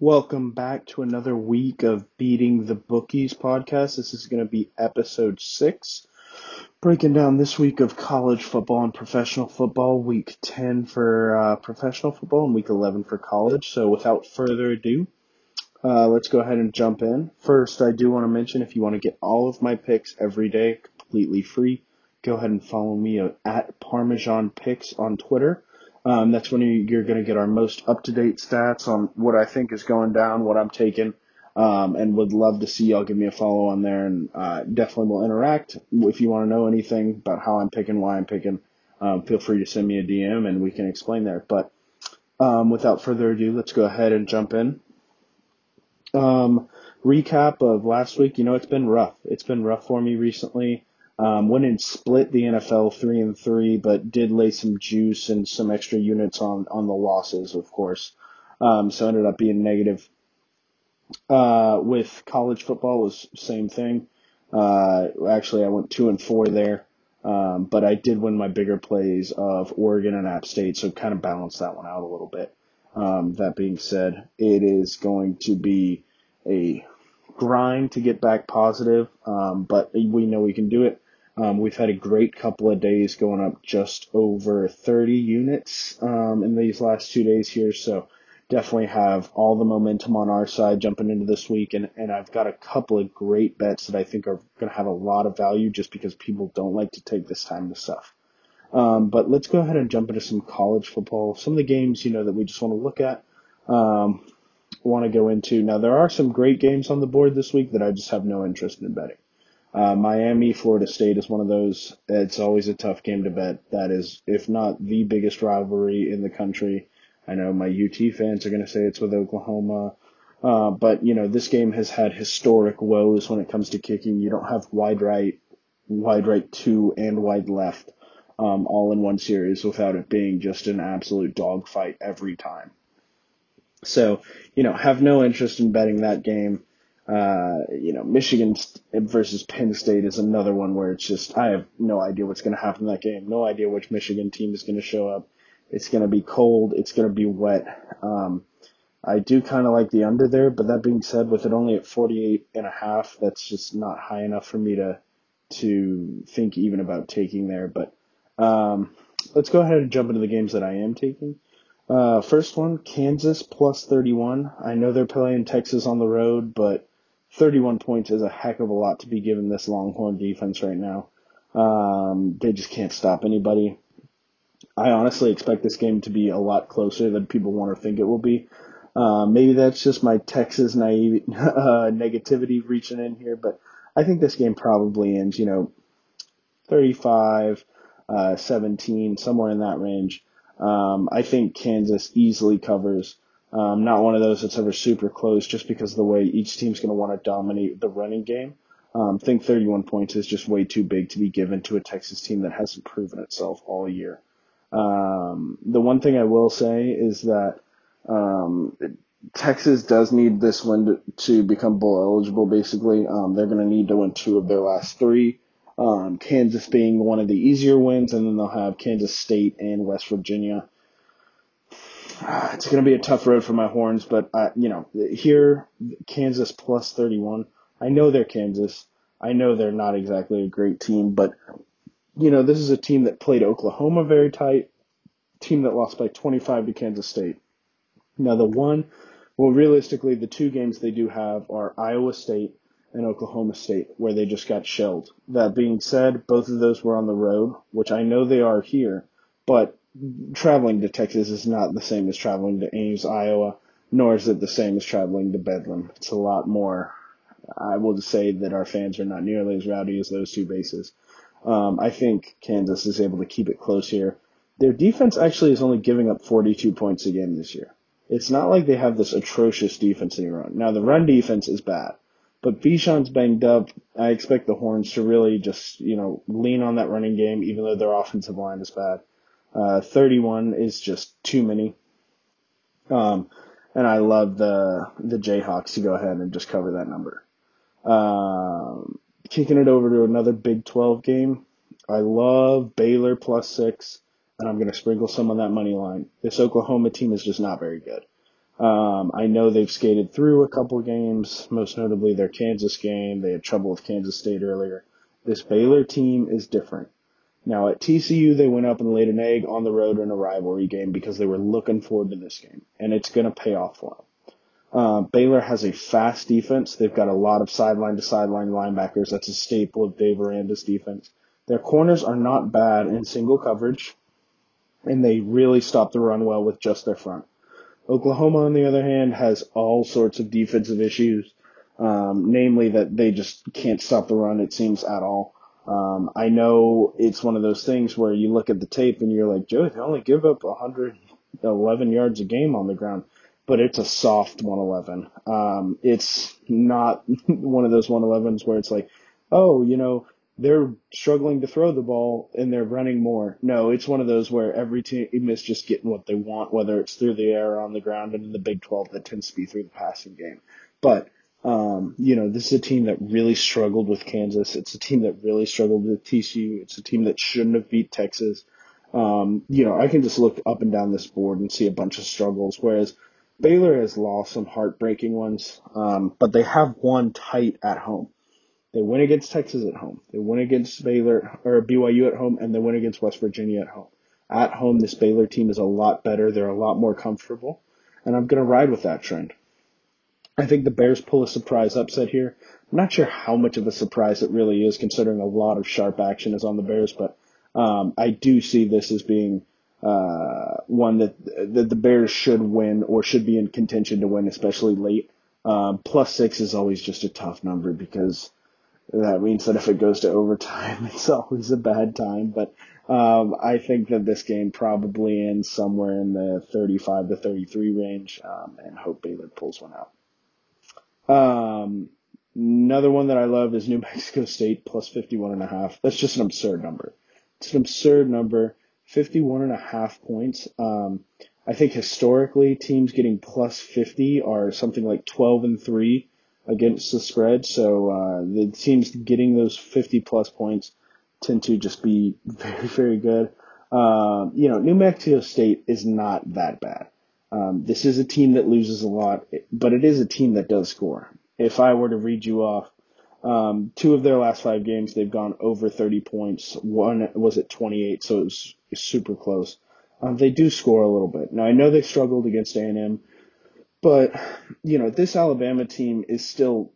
Welcome back to another week of Beating the Bookies podcast. This is going to be episode six, breaking down this week of college football and professional football, week 10 for uh, professional football and week 11 for college. So without further ado, uh, let's go ahead and jump in. First, I do want to mention if you want to get all of my picks every day completely free, go ahead and follow me at Parmesan Picks on Twitter. Um, that's when you're going to get our most up to date stats on what I think is going down, what I'm taking, um, and would love to see y'all give me a follow on there and uh, definitely will interact. If you want to know anything about how I'm picking, why I'm picking, um, feel free to send me a DM and we can explain there. But um, without further ado, let's go ahead and jump in. Um, recap of last week. You know, it's been rough. It's been rough for me recently. Um, went and split the NFL three and three, but did lay some juice and some extra units on on the losses, of course. Um, so ended up being negative. Uh, with college football was same thing. Uh, actually, I went two and four there, um, but I did win my bigger plays of Oregon and App State, so kind of balanced that one out a little bit. Um, that being said, it is going to be a grind to get back positive, um, but we know we can do it. Um, we've had a great couple of days going up just over 30 units um, in these last two days here. So definitely have all the momentum on our side jumping into this week. And, and I've got a couple of great bets that I think are going to have a lot of value just because people don't like to take this time to stuff. Um, but let's go ahead and jump into some college football. Some of the games, you know, that we just want to look at, um, want to go into. Now, there are some great games on the board this week that I just have no interest in betting. Uh, Miami, Florida State is one of those. It's always a tough game to bet. That is, if not the biggest rivalry in the country. I know my UT fans are going to say it's with Oklahoma. Uh, but, you know, this game has had historic woes when it comes to kicking. You don't have wide right, wide right two, and wide left um, all in one series without it being just an absolute dogfight every time. So, you know, have no interest in betting that game. Uh, you know, Michigan versus Penn State is another one where it's just, I have no idea what's going to happen in that game. No idea which Michigan team is going to show up. It's going to be cold. It's going to be wet. Um, I do kind of like the under there, but that being said, with it only at 48 and a half, that's just not high enough for me to, to think even about taking there. But, um, let's go ahead and jump into the games that I am taking. Uh, first one, Kansas plus 31. I know they're playing Texas on the road, but 31 points is a heck of a lot to be given this Longhorn defense right now. Um, they just can't stop anybody. I honestly expect this game to be a lot closer than people want to think it will be. Uh, maybe that's just my Texas naive uh, negativity reaching in here, but I think this game probably ends, you know, 35, uh, 17, somewhere in that range. Um, I think Kansas easily covers. Um, not one of those that's ever super close just because of the way each team's going to want to dominate the running game. Um, I think 31 points is just way too big to be given to a Texas team that hasn't proven itself all year. Um, the one thing I will say is that um, Texas does need this win to, to become bowl eligible. Basically, um, they're going to need to win two of their last three. Um, Kansas being one of the easier wins, and then they'll have Kansas State and West Virginia it's going to be a tough road for my horns, but uh, you know, here Kansas plus 31. I know they're Kansas. I know they're not exactly a great team, but you know, this is a team that played Oklahoma very tight, team that lost by 25 to Kansas State. Now the one, well, realistically, the two games they do have are Iowa State and Oklahoma State, where they just got shelled. That being said, both of those were on the road, which I know they are here, but traveling to Texas is not the same as traveling to Ames, Iowa, nor is it the same as traveling to Bedlam. It's a lot more. I will just say that our fans are not nearly as rowdy as those two bases. Um, I think Kansas is able to keep it close here. Their defense actually is only giving up 42 points a game this year. It's not like they have this atrocious defense in run. Now the run defense is bad, but Bijan's banged up. I expect the Horns to really just, you know, lean on that running game, even though their offensive line is bad. Uh, 31 is just too many. Um, and I love the the Jayhawks to go ahead and just cover that number. Um, kicking it over to another Big 12 game. I love Baylor plus six, and I'm going to sprinkle some on that money line. This Oklahoma team is just not very good. Um, I know they've skated through a couple games, most notably their Kansas game. They had trouble with Kansas State earlier. This Baylor team is different. Now at TCU, they went up and laid an egg on the road in a rivalry game because they were looking forward to this game, and it's going to pay off for them. Uh, Baylor has a fast defense. They've got a lot of sideline to sideline linebackers. That's a staple of Dave Aranda's defense. Their corners are not bad in single coverage, and they really stop the run well with just their front. Oklahoma, on the other hand, has all sorts of defensive issues, um, namely that they just can't stop the run, it seems, at all. Um, I know it's one of those things where you look at the tape and you're like, Joe, they only give up 111 yards a game on the ground, but it's a soft 111. Um, it's not one of those 111s where it's like, oh, you know, they're struggling to throw the ball and they're running more. No, it's one of those where every team is just getting what they want, whether it's through the air or on the ground. And in the Big 12, that tends to be through the passing game. But um, you know, this is a team that really struggled with Kansas. It's a team that really struggled with TCU. It's a team that shouldn't have beat Texas. Um, you know, I can just look up and down this board and see a bunch of struggles, whereas Baylor has lost some heartbreaking ones, um, but they have won tight at home. They win against Texas at home. They win against Baylor or BYU at home, and they win against West Virginia at home. At home, this Baylor team is a lot better. They're a lot more comfortable, and I'm going to ride with that trend. I think the Bears pull a surprise upset here. I'm not sure how much of a surprise it really is, considering a lot of sharp action is on the Bears, but um, I do see this as being uh, one that, that the Bears should win or should be in contention to win, especially late. Um, plus six is always just a tough number because that means that if it goes to overtime, it's always a bad time. But um, I think that this game probably ends somewhere in the 35 to 33 range, um, and hope Baylor pulls one out. Um, another one that I love is New Mexico State plus 51 and a half. That's just an absurd number. It's an absurd number. 51 and a half points. Um, I think historically teams getting plus 50 are something like 12 and 3 against the spread. So, uh, the teams getting those 50 plus points tend to just be very, very good. Um, you know, New Mexico State is not that bad. Um, this is a team that loses a lot, but it is a team that does score. If I were to read you off, um, two of their last five games, they've gone over 30 points. One was at 28, so it was super close. Um, they do score a little bit. Now I know they struggled against A&M, but you know this Alabama team is still.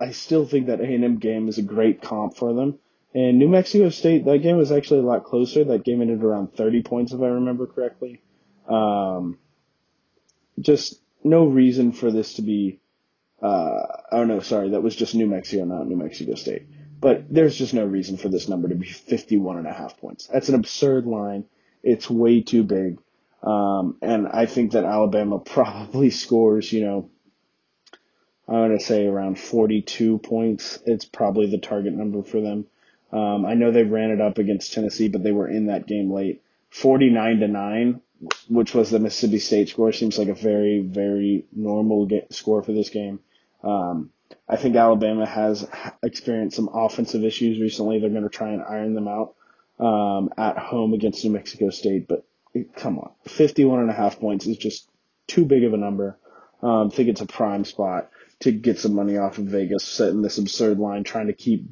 I still think that A&M game is a great comp for them. And New Mexico State, that game was actually a lot closer. That game ended around 30 points, if I remember correctly. Um, just no reason for this to be. Uh, oh no, sorry, that was just New Mexico, not New Mexico State. But there's just no reason for this number to be 51 and a half points. That's an absurd line. It's way too big. Um, and I think that Alabama probably scores, you know, I'm going to say around 42 points. It's probably the target number for them. Um, I know they ran it up against Tennessee, but they were in that game late. 49 to 9 which was the Mississippi State score, seems like a very, very normal get, score for this game. Um, I think Alabama has experienced some offensive issues recently. They're going to try and iron them out um, at home against New Mexico State, but come on, 51 and a half points is just too big of a number. Um, I think it's a prime spot to get some money off of Vegas, setting this absurd line, trying to keep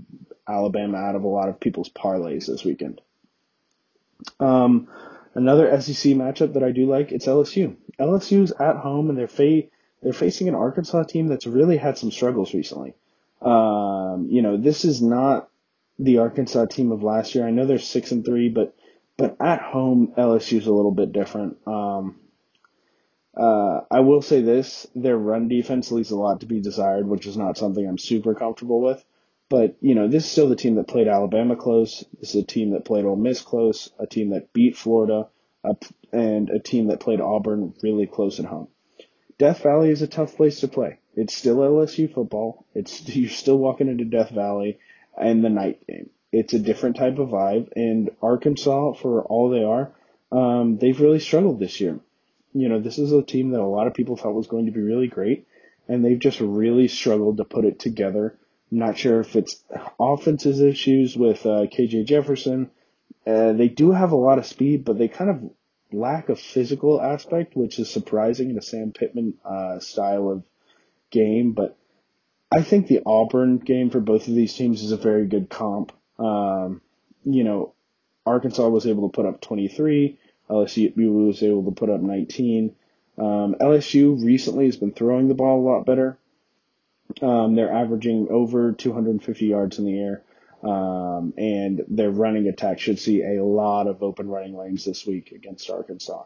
Alabama out of a lot of people's parlays this weekend. Um, Another SEC matchup that I do like, it's LSU. LSU's at home and they're fa- they're facing an Arkansas team that's really had some struggles recently. Um, you know, this is not the Arkansas team of last year. I know they're six and three, but but at home LSU's a little bit different. Um, uh, I will say this: their run defense leaves a lot to be desired, which is not something I'm super comfortable with. But, you know, this is still the team that played Alabama close. This is a team that played Ole Miss close, a team that beat Florida, and a team that played Auburn really close at home. Death Valley is a tough place to play. It's still LSU football. It's you're still walking into Death Valley and the night game. It's a different type of vibe. And Arkansas, for all they are, um, they've really struggled this year. You know, this is a team that a lot of people thought was going to be really great, and they've just really struggled to put it together I'm not sure if it's offenses issues with uh, KJ Jefferson. Uh, they do have a lot of speed, but they kind of lack a physical aspect, which is surprising in a Sam Pittman uh, style of game. But I think the Auburn game for both of these teams is a very good comp. Um, you know, Arkansas was able to put up 23. LSU was able to put up 19. Um, LSU recently has been throwing the ball a lot better. Um, they're averaging over 250 yards in the air. Um, and their running attack should see a lot of open running lanes this week against Arkansas.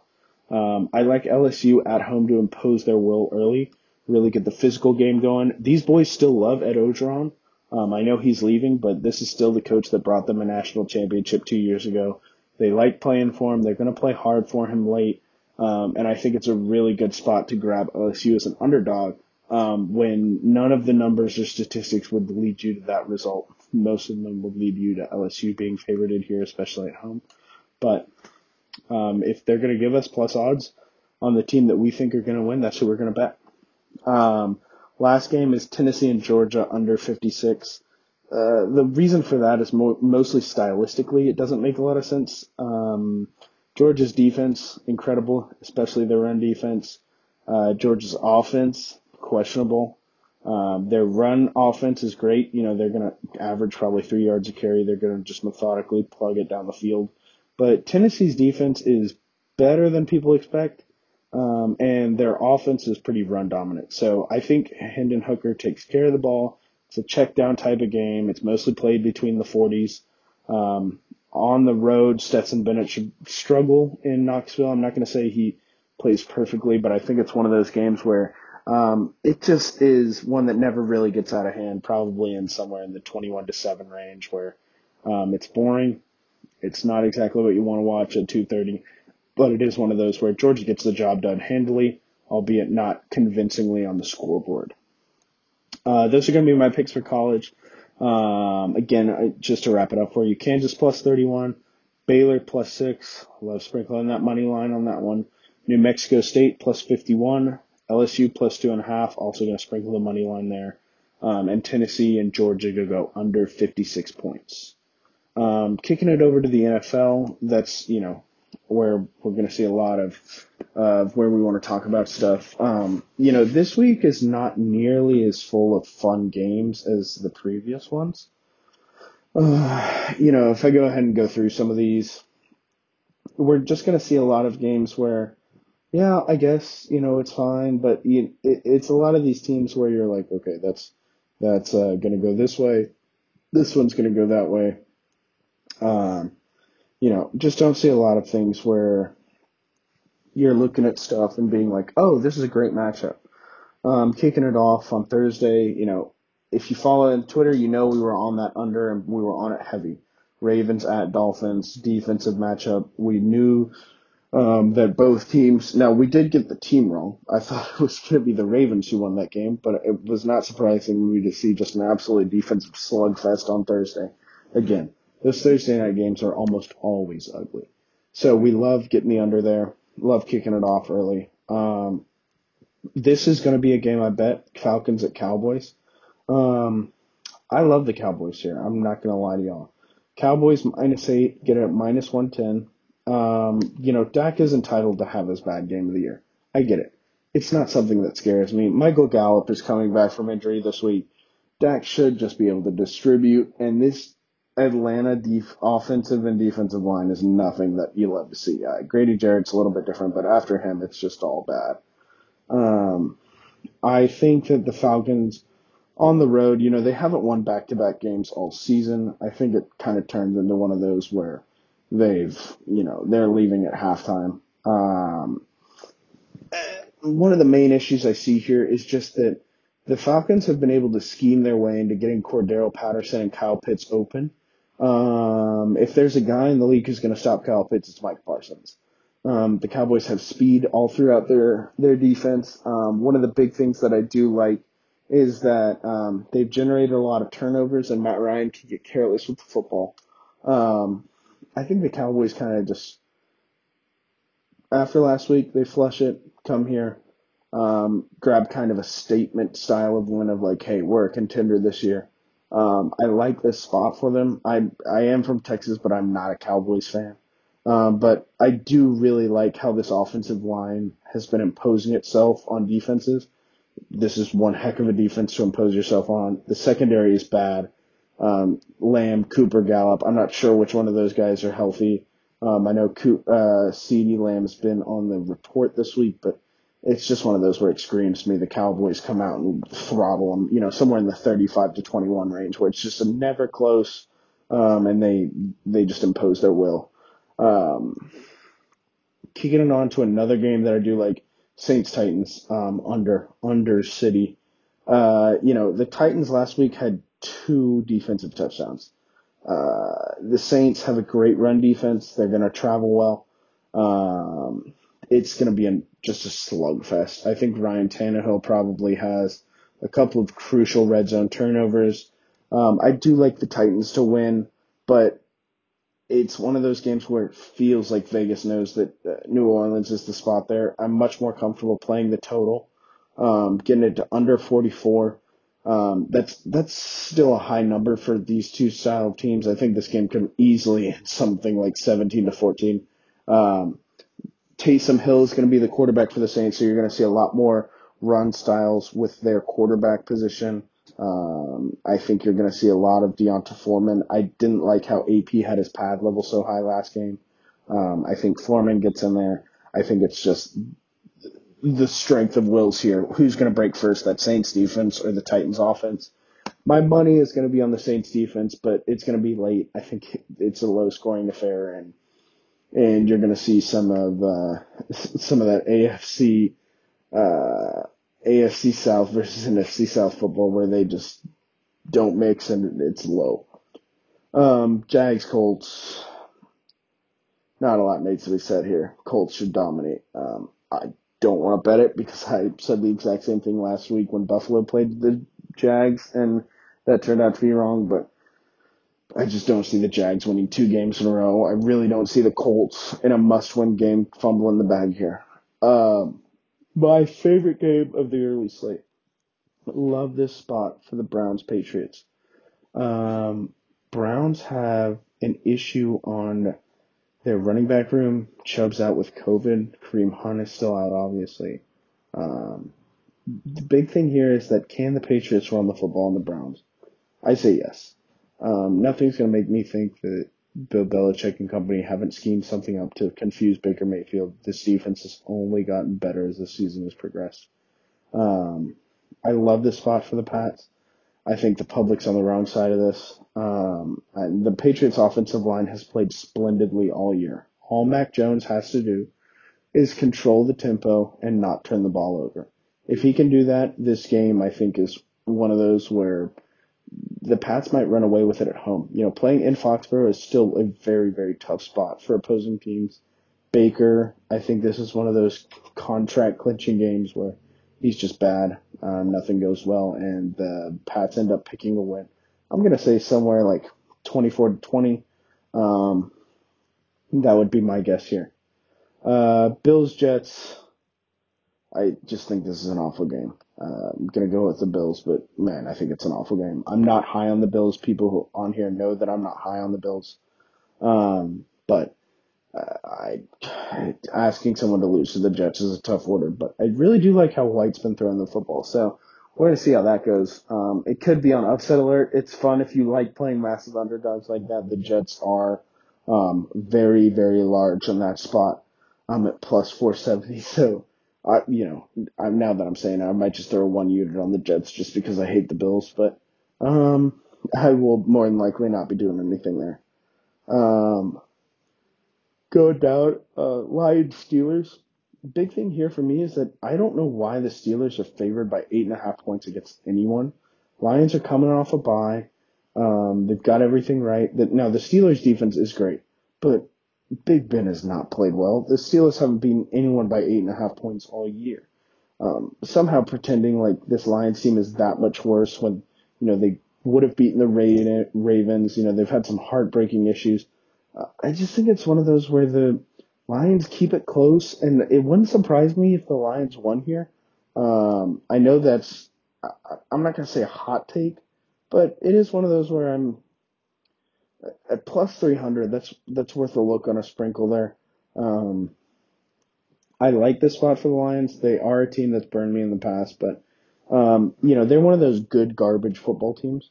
Um, I like LSU at home to impose their will early, really get the physical game going. These boys still love Ed Orgeron. Um, I know he's leaving, but this is still the coach that brought them a national championship two years ago. They like playing for him. They're going to play hard for him late. Um, and I think it's a really good spot to grab LSU as an underdog um, when none of the numbers or statistics would lead you to that result. Most of them would lead you to LSU being favorited here, especially at home. But um, if they're going to give us plus odds on the team that we think are going to win, that's who we're going to bet. Um, last game is Tennessee and Georgia under 56. Uh, the reason for that is mo- mostly stylistically. It doesn't make a lot of sense. Um, Georgia's defense, incredible, especially their run defense. Uh, Georgia's offense, questionable. Um, their run offense is great. You know, they're going to average probably three yards a carry. They're going to just methodically plug it down the field. But Tennessee's defense is better than people expect. Um, and their offense is pretty run dominant. So I think Hendon Hooker takes care of the ball. It's a check down type of game. It's mostly played between the 40s. Um, on the road, Stetson Bennett should struggle in Knoxville. I'm not going to say he plays perfectly, but I think it's one of those games where um, it just is one that never really gets out of hand, probably in somewhere in the 21 to 7 range where um, it's boring. It's not exactly what you want to watch at 2:30, but it is one of those where Georgia gets the job done handily, albeit not convincingly on the scoreboard. Uh, those are going to be my picks for college. Um, again, just to wrap it up for you, Kansas plus 31, Baylor plus six. Love sprinkling that money line on that one. New Mexico State plus 51, LSU plus two and a half. Also going to sprinkle the money line there. Um, and Tennessee and Georgia to go under 56 points. Um, kicking it over to the NFL, that's, you know, where we're going to see a lot of, uh, where we want to talk about stuff. Um, you know, this week is not nearly as full of fun games as the previous ones. Uh, you know, if I go ahead and go through some of these, we're just going to see a lot of games where, yeah, I guess, you know, it's fine, but you, it, it's a lot of these teams where you're like, okay, that's, that's, uh, going to go this way. This one's going to go that way. Um, you know, just don't see a lot of things where you're looking at stuff and being like, oh, this is a great matchup. Um, kicking it off on Thursday, you know, if you follow on Twitter, you know we were on that under and we were on it heavy. Ravens at Dolphins, defensive matchup. We knew um, that both teams. Now we did get the team wrong. I thought it was going to be the Ravens who won that game, but it was not surprising me to see just an absolutely defensive slugfest on Thursday. Again, those Thursday night games are almost always ugly. So we love getting the under there. Love kicking it off early. Um, this is going to be a game I bet Falcons at Cowboys. Um, I love the Cowboys here. I'm not going to lie to y'all. Cowboys minus eight, get it at minus 110. Um, you know, Dak is entitled to have his bad game of the year. I get it. It's not something that scares me. Michael Gallup is coming back from injury this week. Dak should just be able to distribute, and this Atlanta def- offensive and defensive line is nothing that you love to see. Uh, Grady Jarrett's a little bit different, but after him, it's just all bad. Um, I think that the Falcons on the road, you know, they haven't won back to back games all season. I think it kind of turns into one of those where they've, you know, they're leaving at halftime. Um, one of the main issues I see here is just that the Falcons have been able to scheme their way into getting Cordarrelle Patterson and Kyle Pitts open. Um, if there's a guy in the league who's going to stop Kyle Pitts, it's Micah Parsons. Um, the Cowboys have speed all throughout their their defense. Um, one of the big things that I do like is that um, they've generated a lot of turnovers, and Matt Ryan can get careless with the football. Um, I think the Cowboys kind of just after last week they flush it, come here, um, grab kind of a statement style of win of like, hey, we're a contender this year. Um, I like this spot for them. I I am from Texas, but I'm not a Cowboys fan. Um, but I do really like how this offensive line has been imposing itself on defenses. This is one heck of a defense to impose yourself on. The secondary is bad. Um, Lamb, Cooper, Gallup. I'm not sure which one of those guys are healthy. Um, I know Co- uh, CeeDee Lamb's been on the report this week, but it's just one of those where it screams to me the Cowboys come out and throttle them, you know, somewhere in the 35 to 21 range, where it's just never close, um, and they they just impose their will. Um, kicking it on to another game that I do like, Saints Titans um, under under City. Uh, you know, the Titans last week had two defensive touchdowns. Uh, the Saints have a great run defense. They're going to travel well. Um, it's going to be a, just a slugfest. I think Ryan Tannehill probably has a couple of crucial red zone turnovers. Um, I do like the Titans to win, but it's one of those games where it feels like Vegas knows that uh, New Orleans is the spot there. I'm much more comfortable playing the total, um, getting it to under 44. Um, that's that's still a high number for these two style teams. I think this game could easily something like 17 to 14. Um, Taysom Hill is going to be the quarterback for the Saints, so you're going to see a lot more run styles with their quarterback position. Um, I think you're going to see a lot of D'Onta Foreman. I didn't like how AP had his pad level so high last game. Um, I think Foreman gets in there. I think it's just the strength of wills here. Who's going to break first, that Saints defense or the Titans offense? My money is going to be on the Saints defense, but it's going to be late. I think it's a low scoring affair, and and you're going to see some of uh, some of that AFC uh, AFC South versus NFC South football where they just don't mix and it's low. Um, Jags Colts. Not a lot needs to be said here. Colts should dominate. Um, I don't want to bet it because I said the exact same thing last week when Buffalo played the Jags and that turned out to be wrong, but I just don't see the Jags winning two games in a row. I really don't see the Colts in a must-win game fumbling the bag here. Um, my favorite game of the early slate. Love this spot for the Browns Patriots. Um, Browns have an issue on their running back room. Chubb's out with COVID. Kareem Hunt is still out, obviously. Um, the big thing here is that can the Patriots run the football on the Browns? I say yes. Um, nothing's going to make me think that Bill Belichick and company haven't schemed something up to confuse Baker Mayfield. This defense has only gotten better as the season has progressed. Um, I love this spot for the Pats. I think the public's on the wrong side of this. Um, the Patriots offensive line has played splendidly all year. All Mac Jones has to do is control the tempo and not turn the ball over. If he can do that, this game I think is one of those where the Pats might run away with it at home. You know, playing in Foxborough is still a very, very tough spot for opposing teams. Baker, I think this is one of those contract clinching games where he's just bad. Um, nothing goes well, and the Pats end up picking a win. I'm gonna say somewhere like 24 to 20. Um, that would be my guess here. Uh, Bills Jets. I just think this is an awful game. Uh, I'm gonna go with the Bills, but man, I think it's an awful game. I'm not high on the Bills. People on here know that I'm not high on the Bills. Um, but I asking someone to lose to the Jets is a tough order. But I really do like how White's been throwing the football. So we're gonna see how that goes. Um, it could be on upset alert. It's fun if you like playing massive underdogs like that. The Jets are um, very very large on that spot. I'm at plus 470, so I, you know, I, now that I'm saying I might just throw one unit on the Jets just because I hate the Bills, but um, I will more than likely not be doing anything there. Um, go down, uh, Lions Steelers. Big thing here for me is that I don't know why the Steelers are favored by eight and a half points against anyone. Lions are coming off a bye. Um, they've got everything right. That now the Steelers defense is great, but Big Ben has not played well. The Steelers haven't beaten anyone by eight and a half points all year. Um, somehow pretending like this Lions team is that much worse when, you know, they would have beaten the Ravens. You know, they've had some heartbreaking issues. I just think it's one of those where the Lions keep it close, and it wouldn't surprise me if the Lions won here. Um, I know that's, I, I'm not going to say a hot take, but it is one of those where I'm at plus 300, that's that's worth a look on a sprinkle there. Um, I like this spot for the Lions. They are a team that's burned me in the past, but um, you know they're one of those good garbage football teams,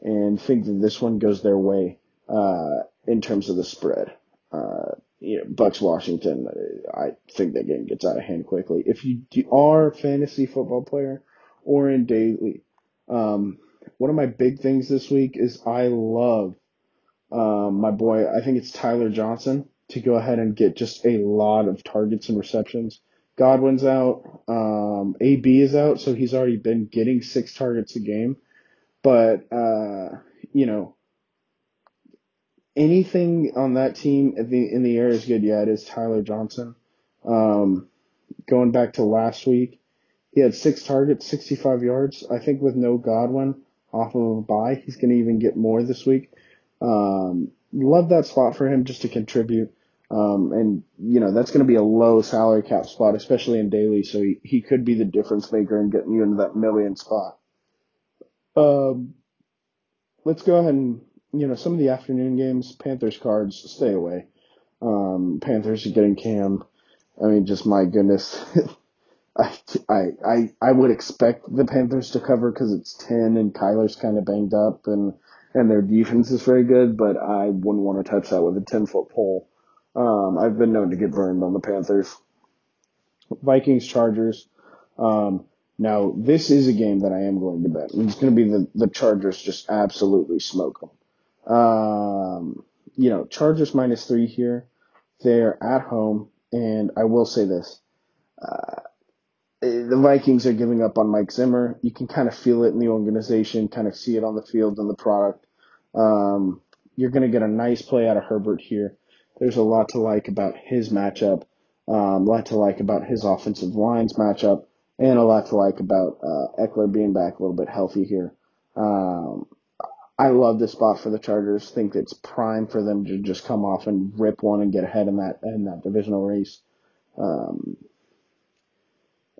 and think that this one goes their way uh, in terms of the spread. Uh, you know, Bucs Washington. I think that game gets out of hand quickly. If you are a fantasy football player or in daily, um, one of my big things this week is I love um, my boy. I think it's Tyler Johnson to go ahead and get just a lot of targets and receptions. Godwin's out. Um, AB is out, so he's already been getting six targets a game. But uh, you know, anything on that team in the in the air is good. Yeah, it is Tyler Johnson. Um, going back to last week, he had six targets, 65 yards. I think with no Godwin off of a bye, he's going to even get more this week. Um, love that spot for him just to contribute. Um, and you know that's going to be a low salary cap spot, especially in daily. So he, he could be the difference maker in getting you into that million spot. Um, let's go ahead and you know some of the afternoon games, Panthers cards, stay away. Um, Panthers are getting Cam. I mean, just my goodness. I, I, I, I would expect the Panthers to cover because it's 10 and Kyler's kind of banged up and, and their defense is very good, but I wouldn't want to touch that with a 10 foot pole. Um, I've been known to get burned on the Panthers. Vikings, Chargers. Um, now this is a game that I am going to bet. It's going to be the, the Chargers just absolutely smoke them. Um, you know, Chargers minus three here. They're at home, and I will say this. Uh, the Vikings are giving up on Mike Zimmer. You can kind of feel it in the organization, kind of see it on the field and the product. Um, you're going to get a nice play out of Herbert here. There's a lot to like about his matchup, um, a lot to like about his offensive lines matchup, and a lot to like about uh, Ekeler being back a little bit healthy here. Um, I love this spot for the Chargers. Think it's prime for them to just come off and rip one and get ahead in that in that divisional race. Um,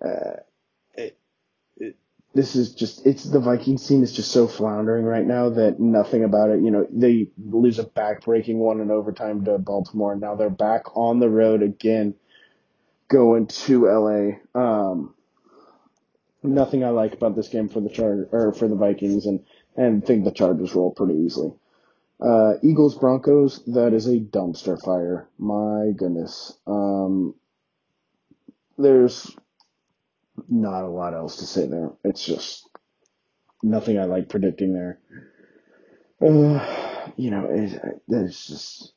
uh, it, it, this is just it's the Vikings team is just so floundering right now that nothing about it. You know, they lose a backbreaking one in overtime to Baltimore, and now they're back on the road again, going to LA. Um, nothing I like about this game for the Char or for the Vikings, and and think the Chargers roll pretty easily. Uh, Eagles Broncos, that is a dumpster fire. My goodness. Um, there's not a lot else to say there. It's just nothing I like predicting there. Uh, you know, it, it's just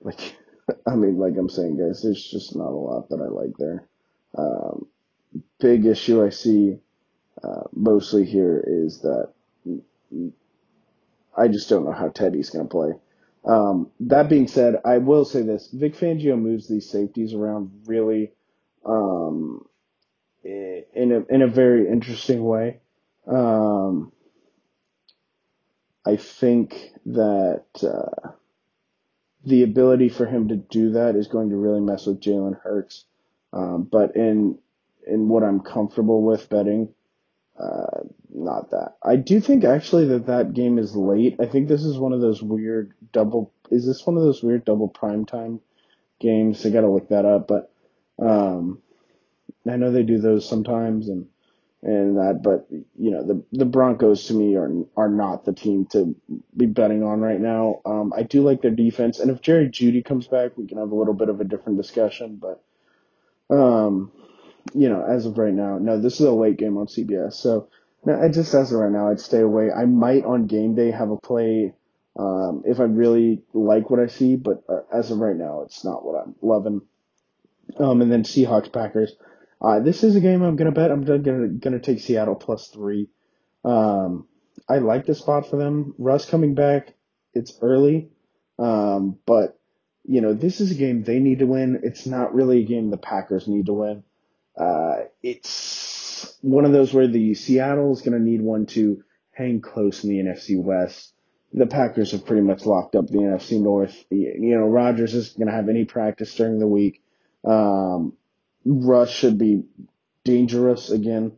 like, I mean, like I'm saying, guys, there's just not a lot that I like there. Um, big issue I see uh, mostly here is that I just don't know how Teddy's going to play. Um, that being said, I will say this: Vic Fangio moves these safeties around really um, in a in a very interesting way. Um, I think that uh, the ability for him to do that is going to really mess with Jalen Hurts. Um, but in in what I'm comfortable with betting, uh, not that. I do think actually that that game is late. I think this is one of those weird double. Is this one of those weird double prime time games? I got to look that up, but um, I know they do those sometimes, and and that, but you know the the Broncos to me are are not the team to be betting on right now. Um, I do like their defense, and if Jerry Jeudy comes back, we can have a little bit of a different discussion. But um, you know, as of right now, no, this is a late game on CBS, so no, just as of right now, I'd stay away. I might on game day have a play um, if I really like what I see, but uh, as of right now, it's not what I'm loving. Um, and then Seahawks Packers. Uh, this is a game I'm gonna bet. I'm gonna gonna take Seattle plus three. Um, I like the spot for them. Russ coming back. It's early, um, but you know this is a game they need to win. It's not really a game the Packers need to win. Uh, it's one of those where the Seattle is gonna need one to hang close in the NFC West. The Packers have pretty much locked up the NFC North. You know, Rodgers isn't gonna have any practice during the week. Um, Russ should be dangerous again.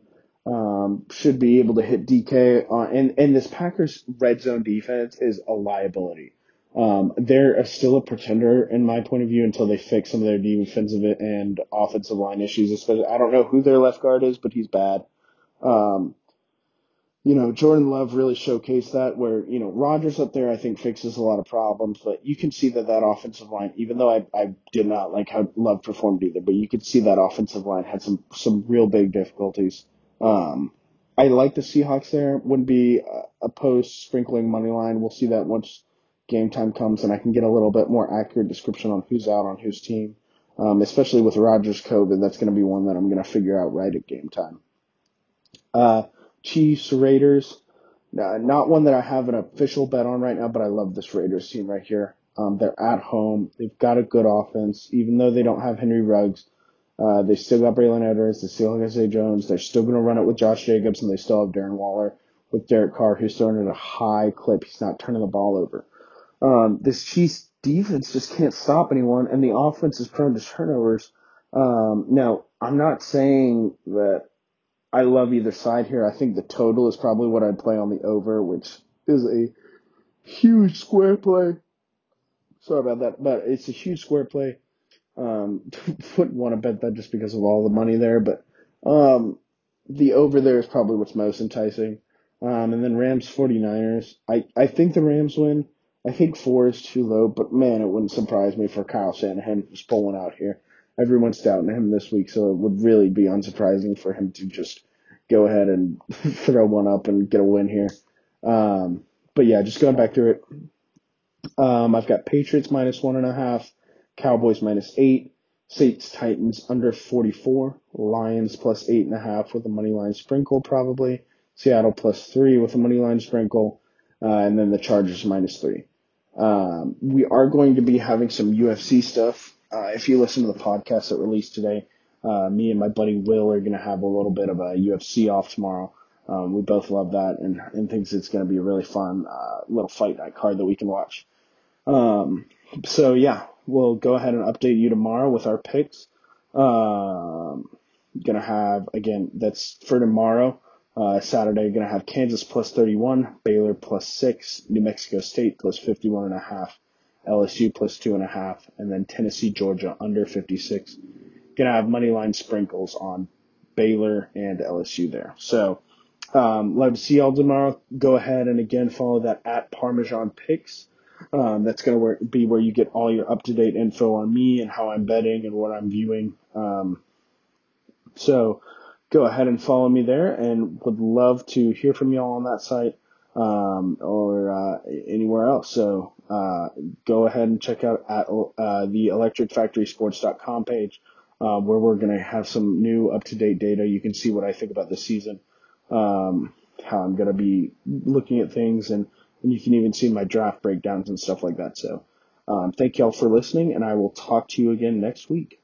Um, should be able to hit DK. Uh, and, and this Packers red zone defense is a liability. Um, they're still a pretender in my point of view until they fix some of their defensive and offensive line issues. Especially, I don't know who their left guard is, but he's bad. Um, you know, Jordan Love really showcased that where, you know, Rodgers up there, I think fixes a lot of problems, but you can see that that offensive line, even though I, I did not like how Love performed either, but you could see that offensive line had some, some real big difficulties. Um, I like the Seahawks there. Wouldn't be a post sprinkling money line. We'll see that once game time comes and I can get a little bit more accurate description on who's out on whose team. Um, especially with Rodgers COVID, that's going to be one that I'm going to figure out right at game time. Uh, Chiefs, Raiders. Not one that I have an official bet on right now, but I love this Raiders team right here. Um, they're at home. They've got a good offense, even though they don't have Henry Ruggs. Uh, they still got Braylon Edwards. They still have Zay Jones. They're still going to run it with Josh Jacobs, and they still have Darren Waller with Derek Carr, who's throwing at a high clip. He's not turning the ball over. Um, this Chiefs defense just can't stop anyone, and the offense is prone to turnovers. Um, now, I'm not saying that I love either side here. I think the total is probably what I'd play on the over, which is a huge square play. Sorry about that, but it's a huge square play. Um, wouldn't want to bet that just because of all the money there, but um, the over there is probably what's most enticing. Um, and then Rams 49ers. I, I think the Rams win. I think four is too low, but man, it wouldn't surprise me for Kyle Shanahan just pulling out here everyone's doubting him this week, so it would really be unsurprising for him to just go ahead and throw one up and get a win here. Um, but yeah, just going back to it. Um, I've got Patriots minus one and a half, Cowboys minus eight, Saints Titans under 44, Lions plus eight and a half with a money line sprinkle probably, Seattle plus three with a money line sprinkle, uh, and then the Chargers minus three. Um, we are going to be having some UFC stuff uh, if you listen to the podcast that released today, uh, me and my buddy Will are going to have a little bit of a UFC off tomorrow. Um, we both love that and, and thinks it's going to be a really fun uh, little fight night card that we can watch. Um, so yeah, we'll go ahead and update you tomorrow with our picks. Um, gonna have again that's for tomorrow. Uh, Saturday gonna have Kansas plus 31, Baylor plus six, New Mexico State plus 51 and a half, LSU plus two and a half, and then Tennessee, Georgia under 56. Gonna have money line sprinkles on Baylor and LSU there. So, um, love to see y'all tomorrow. Go ahead and again follow that at Parmesan Picks. Um, that's going to be where you get all your up to date info on me and how I'm betting and what I'm viewing. Um, so go ahead and follow me there and would love to hear from y'all on that site um, or uh, anywhere else. So uh, go ahead and check out at uh, the electricfactorysports.com page uh, where we're going to have some new up to date data. You can see what I think about the season, um, how I'm going to be looking at things, and, and you can even see my draft breakdowns and stuff like that. So um, thank y'all for listening, and I will talk to you again next week.